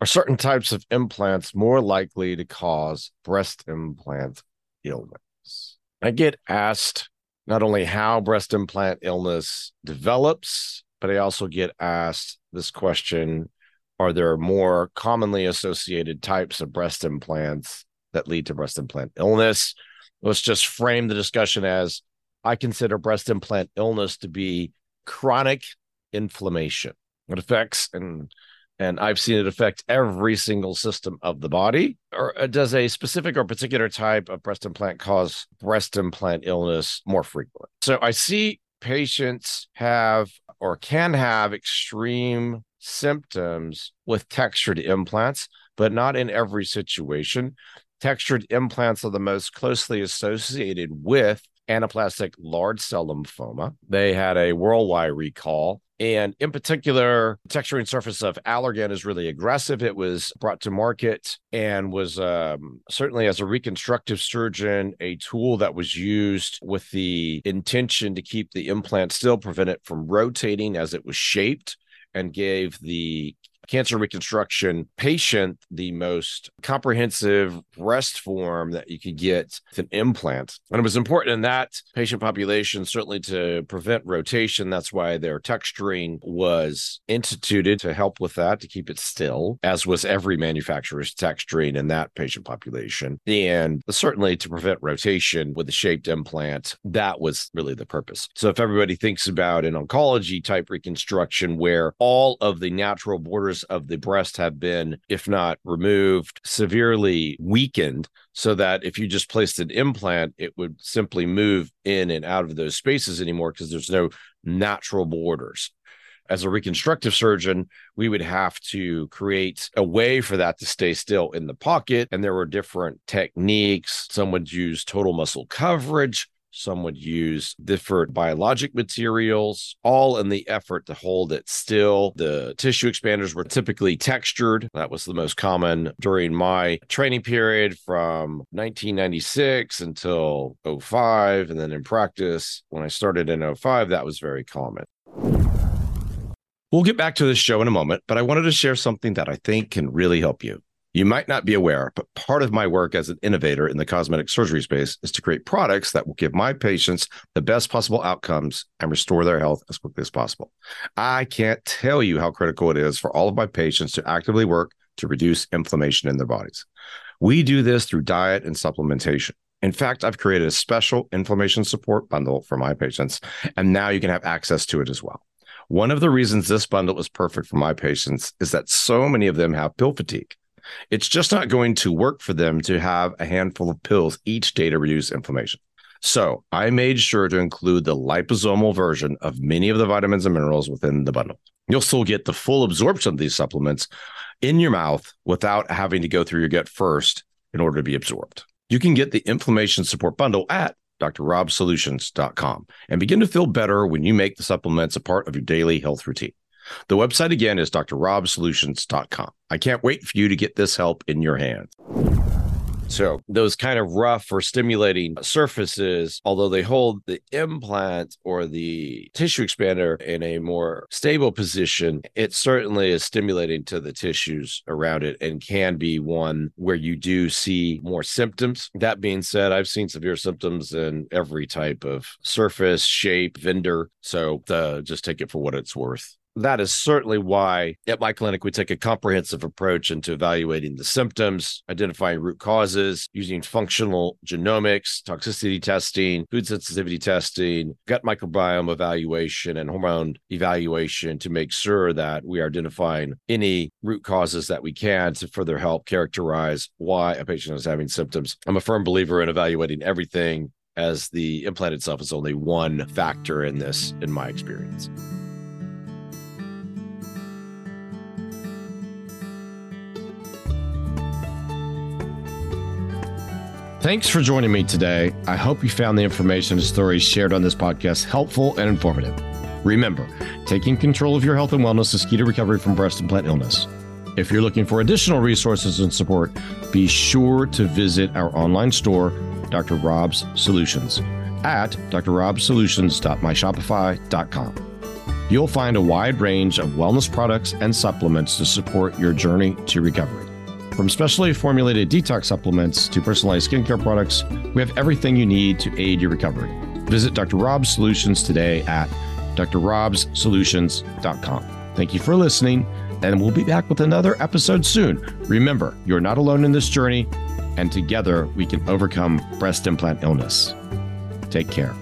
Are certain types of implants more likely to cause breast implant illness? I get asked not only how breast implant illness develops, but I also get asked this question Are there more commonly associated types of breast implants that lead to breast implant illness? Let's just frame the discussion as I consider breast implant illness to be chronic inflammation. It affects and and I've seen it affect every single system of the body. Or uh, does a specific or particular type of breast implant cause breast implant illness more frequently? So I see patients have or can have extreme symptoms with textured implants, but not in every situation. Textured implants are the most closely associated with anaplastic large cell lymphoma. They had a worldwide recall and in particular, texturing surface of Allergan is really aggressive. It was brought to market and was um, certainly, as a reconstructive surgeon, a tool that was used with the intention to keep the implant still, prevent it from rotating as it was shaped, and gave the cancer reconstruction patient the most comprehensive breast form that you could get with an implant. And it was important in that patient population, certainly to prevent rotation. That's why their texturing was instituted to help with that, to keep it still, as was every manufacturer's texturing in that patient population. And certainly to prevent rotation with a shaped implant, that was really the purpose. So if everybody thinks about an oncology type reconstruction where all of the natural borders of the breast have been, if not removed, severely weakened so that if you just placed an implant, it would simply move in and out of those spaces anymore because there's no natural borders. As a reconstructive surgeon, we would have to create a way for that to stay still in the pocket. And there were different techniques. Some would use total muscle coverage. Some would use different biologic materials, all in the effort to hold it still. The tissue expanders were typically textured. That was the most common during my training period from 1996 until 05. And then in practice, when I started in 05, that was very common. We'll get back to this show in a moment, but I wanted to share something that I think can really help you. You might not be aware, but part of my work as an innovator in the cosmetic surgery space is to create products that will give my patients the best possible outcomes and restore their health as quickly as possible. I can't tell you how critical it is for all of my patients to actively work to reduce inflammation in their bodies. We do this through diet and supplementation. In fact, I've created a special inflammation support bundle for my patients, and now you can have access to it as well. One of the reasons this bundle is perfect for my patients is that so many of them have pill fatigue. It's just not going to work for them to have a handful of pills each day to reduce inflammation. So I made sure to include the liposomal version of many of the vitamins and minerals within the bundle. You'll still get the full absorption of these supplements in your mouth without having to go through your gut first in order to be absorbed. You can get the inflammation support bundle at drrobsolutions.com and begin to feel better when you make the supplements a part of your daily health routine. The website again is drrobsolutions.com. I can't wait for you to get this help in your hands. So those kind of rough or stimulating surfaces, although they hold the implant or the tissue expander in a more stable position, it certainly is stimulating to the tissues around it and can be one where you do see more symptoms. That being said, I've seen severe symptoms in every type of surface, shape, vendor. So uh, just take it for what it's worth that is certainly why at my clinic we take a comprehensive approach into evaluating the symptoms, identifying root causes, using functional genomics, toxicity testing, food sensitivity testing, gut microbiome evaluation, and hormone evaluation to make sure that we are identifying any root causes that we can to further help characterize why a patient is having symptoms. I'm a firm believer in evaluating everything as the implant itself is only one factor in this, in my experience. Thanks for joining me today. I hope you found the information and stories shared on this podcast helpful and informative. Remember, taking control of your health and wellness is key to recovery from breast implant illness. If you're looking for additional resources and support, be sure to visit our online store, Dr. Rob's Solutions, at drrobsolutions.myshopify.com. You'll find a wide range of wellness products and supplements to support your journey to recovery. From specially formulated detox supplements to personalized skincare products, we have everything you need to aid your recovery. Visit Dr. Rob's Solutions today at drrobsolutions.com. Thank you for listening, and we'll be back with another episode soon. Remember, you're not alone in this journey, and together we can overcome breast implant illness. Take care.